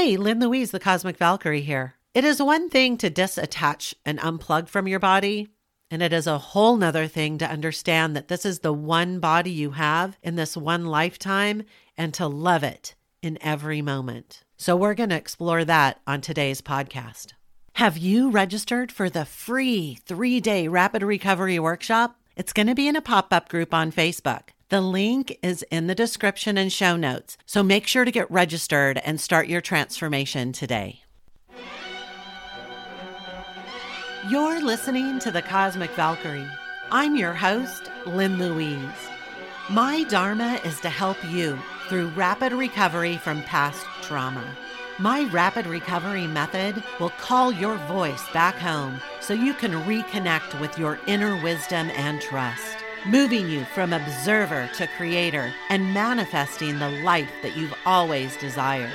Hey, Lynn Louise, the Cosmic Valkyrie here. It is one thing to disattach and unplug from your body, and it is a whole nother thing to understand that this is the one body you have in this one lifetime and to love it in every moment. So, we're going to explore that on today's podcast. Have you registered for the free three day rapid recovery workshop? It's going to be in a pop up group on Facebook. The link is in the description and show notes, so make sure to get registered and start your transformation today. You're listening to the Cosmic Valkyrie. I'm your host, Lynn Louise. My Dharma is to help you through rapid recovery from past trauma. My rapid recovery method will call your voice back home so you can reconnect with your inner wisdom and trust moving you from observer to creator and manifesting the life that you've always desired.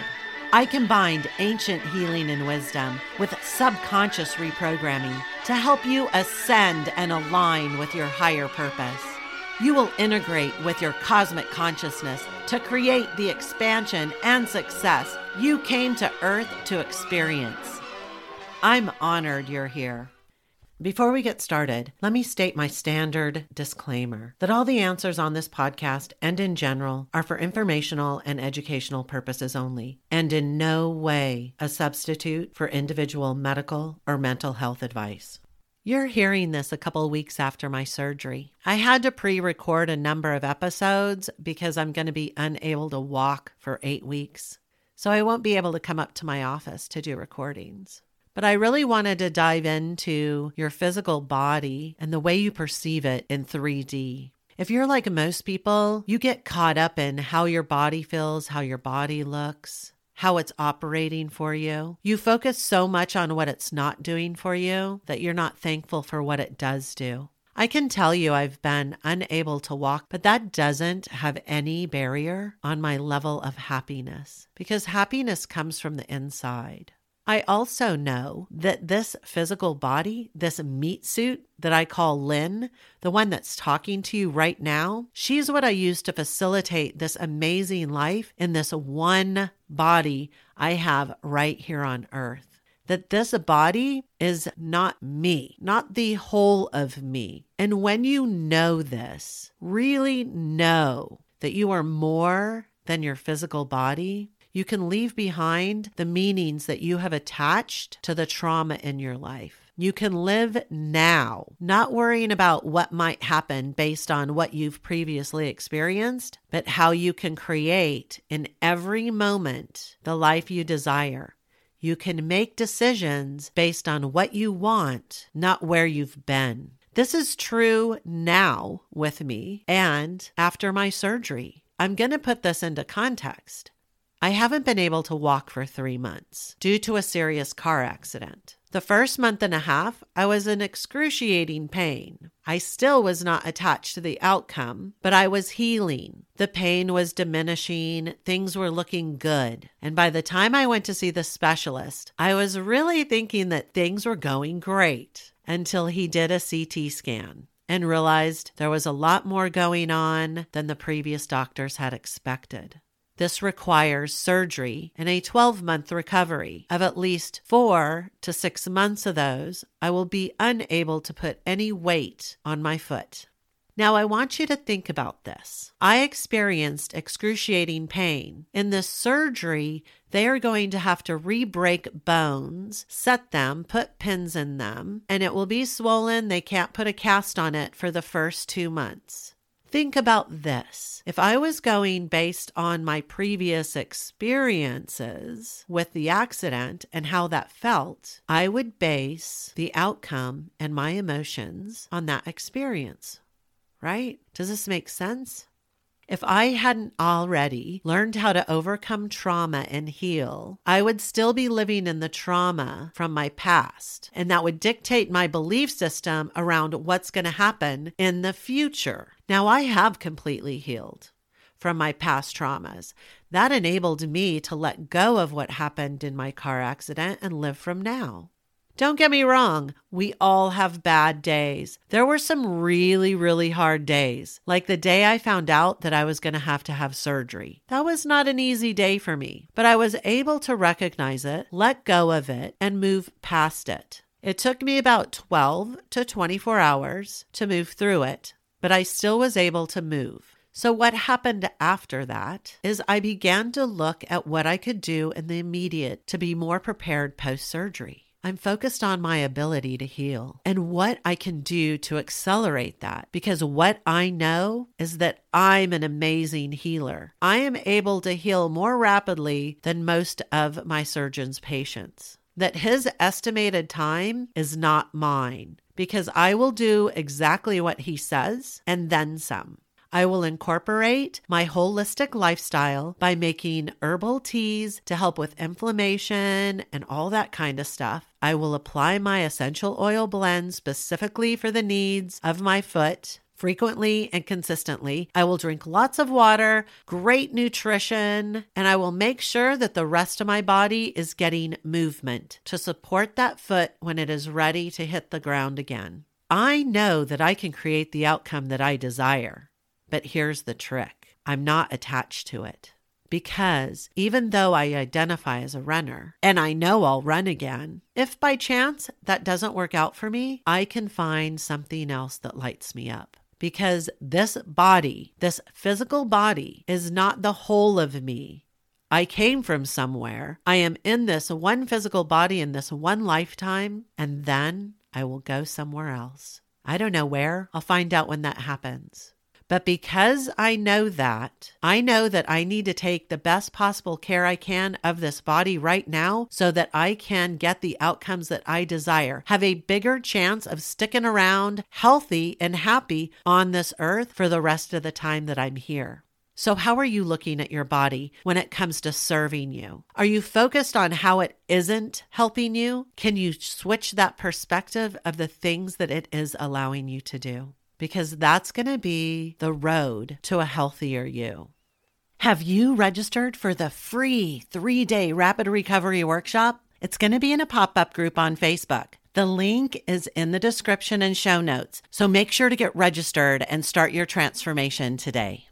I combined ancient healing and wisdom with subconscious reprogramming to help you ascend and align with your higher purpose. You will integrate with your cosmic consciousness to create the expansion and success you came to Earth to experience. I'm honored you're here. Before we get started, let me state my standard disclaimer that all the answers on this podcast and in general are for informational and educational purposes only, and in no way a substitute for individual medical or mental health advice. You're hearing this a couple weeks after my surgery. I had to pre record a number of episodes because I'm going to be unable to walk for eight weeks. So I won't be able to come up to my office to do recordings. But I really wanted to dive into your physical body and the way you perceive it in 3D. If you're like most people, you get caught up in how your body feels, how your body looks, how it's operating for you. You focus so much on what it's not doing for you that you're not thankful for what it does do. I can tell you I've been unable to walk, but that doesn't have any barrier on my level of happiness because happiness comes from the inside. I also know that this physical body, this meat suit that I call Lynn, the one that's talking to you right now, she's what I use to facilitate this amazing life in this one body I have right here on earth. That this body is not me, not the whole of me. And when you know this, really know that you are more than your physical body, you can leave behind the meanings that you have attached to the trauma in your life. You can live now, not worrying about what might happen based on what you've previously experienced, but how you can create in every moment the life you desire. You can make decisions based on what you want, not where you've been. This is true now with me and after my surgery. I'm going to put this into context. I haven't been able to walk for three months due to a serious car accident. The first month and a half, I was in excruciating pain. I still was not attached to the outcome, but I was healing. The pain was diminishing, things were looking good. And by the time I went to see the specialist, I was really thinking that things were going great until he did a CT scan and realized there was a lot more going on than the previous doctors had expected. This requires surgery and a 12 month recovery. Of at least four to six months of those, I will be unable to put any weight on my foot. Now, I want you to think about this. I experienced excruciating pain. In this surgery, they are going to have to re break bones, set them, put pins in them, and it will be swollen. They can't put a cast on it for the first two months. Think about this. If I was going based on my previous experiences with the accident and how that felt, I would base the outcome and my emotions on that experience, right? Does this make sense? If I hadn't already learned how to overcome trauma and heal, I would still be living in the trauma from my past. And that would dictate my belief system around what's going to happen in the future. Now, I have completely healed from my past traumas. That enabled me to let go of what happened in my car accident and live from now. Don't get me wrong, we all have bad days. There were some really, really hard days, like the day I found out that I was going to have to have surgery. That was not an easy day for me, but I was able to recognize it, let go of it, and move past it. It took me about 12 to 24 hours to move through it, but I still was able to move. So, what happened after that is I began to look at what I could do in the immediate to be more prepared post surgery. I'm focused on my ability to heal and what I can do to accelerate that because what I know is that I'm an amazing healer. I am able to heal more rapidly than most of my surgeon's patients. That his estimated time is not mine because I will do exactly what he says and then some. I will incorporate my holistic lifestyle by making herbal teas to help with inflammation and all that kind of stuff. I will apply my essential oil blend specifically for the needs of my foot frequently and consistently. I will drink lots of water, great nutrition, and I will make sure that the rest of my body is getting movement to support that foot when it is ready to hit the ground again. I know that I can create the outcome that I desire. But here's the trick I'm not attached to it. Because even though I identify as a runner and I know I'll run again, if by chance that doesn't work out for me, I can find something else that lights me up. Because this body, this physical body, is not the whole of me. I came from somewhere. I am in this one physical body in this one lifetime, and then I will go somewhere else. I don't know where. I'll find out when that happens. But because I know that, I know that I need to take the best possible care I can of this body right now so that I can get the outcomes that I desire, have a bigger chance of sticking around healthy and happy on this earth for the rest of the time that I'm here. So, how are you looking at your body when it comes to serving you? Are you focused on how it isn't helping you? Can you switch that perspective of the things that it is allowing you to do? Because that's going to be the road to a healthier you. Have you registered for the free three day rapid recovery workshop? It's going to be in a pop up group on Facebook. The link is in the description and show notes, so make sure to get registered and start your transformation today.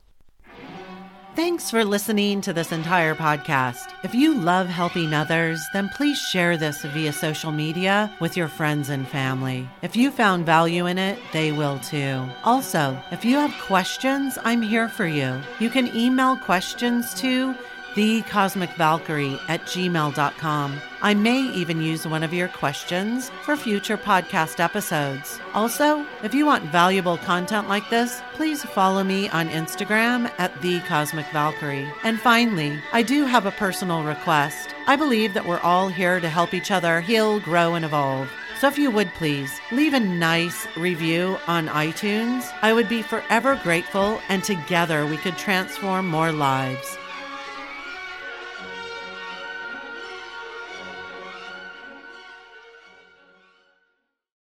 Thanks for listening to this entire podcast. If you love helping others, then please share this via social media with your friends and family. If you found value in it, they will too. Also, if you have questions, I'm here for you. You can email questions to thecosmicvalkyrie at gmail.com. I may even use one of your questions for future podcast episodes. Also, if you want valuable content like this, please follow me on Instagram at thecosmicvalkyrie. And finally, I do have a personal request. I believe that we're all here to help each other heal, grow, and evolve. So if you would please leave a nice review on iTunes, I would be forever grateful, and together we could transform more lives.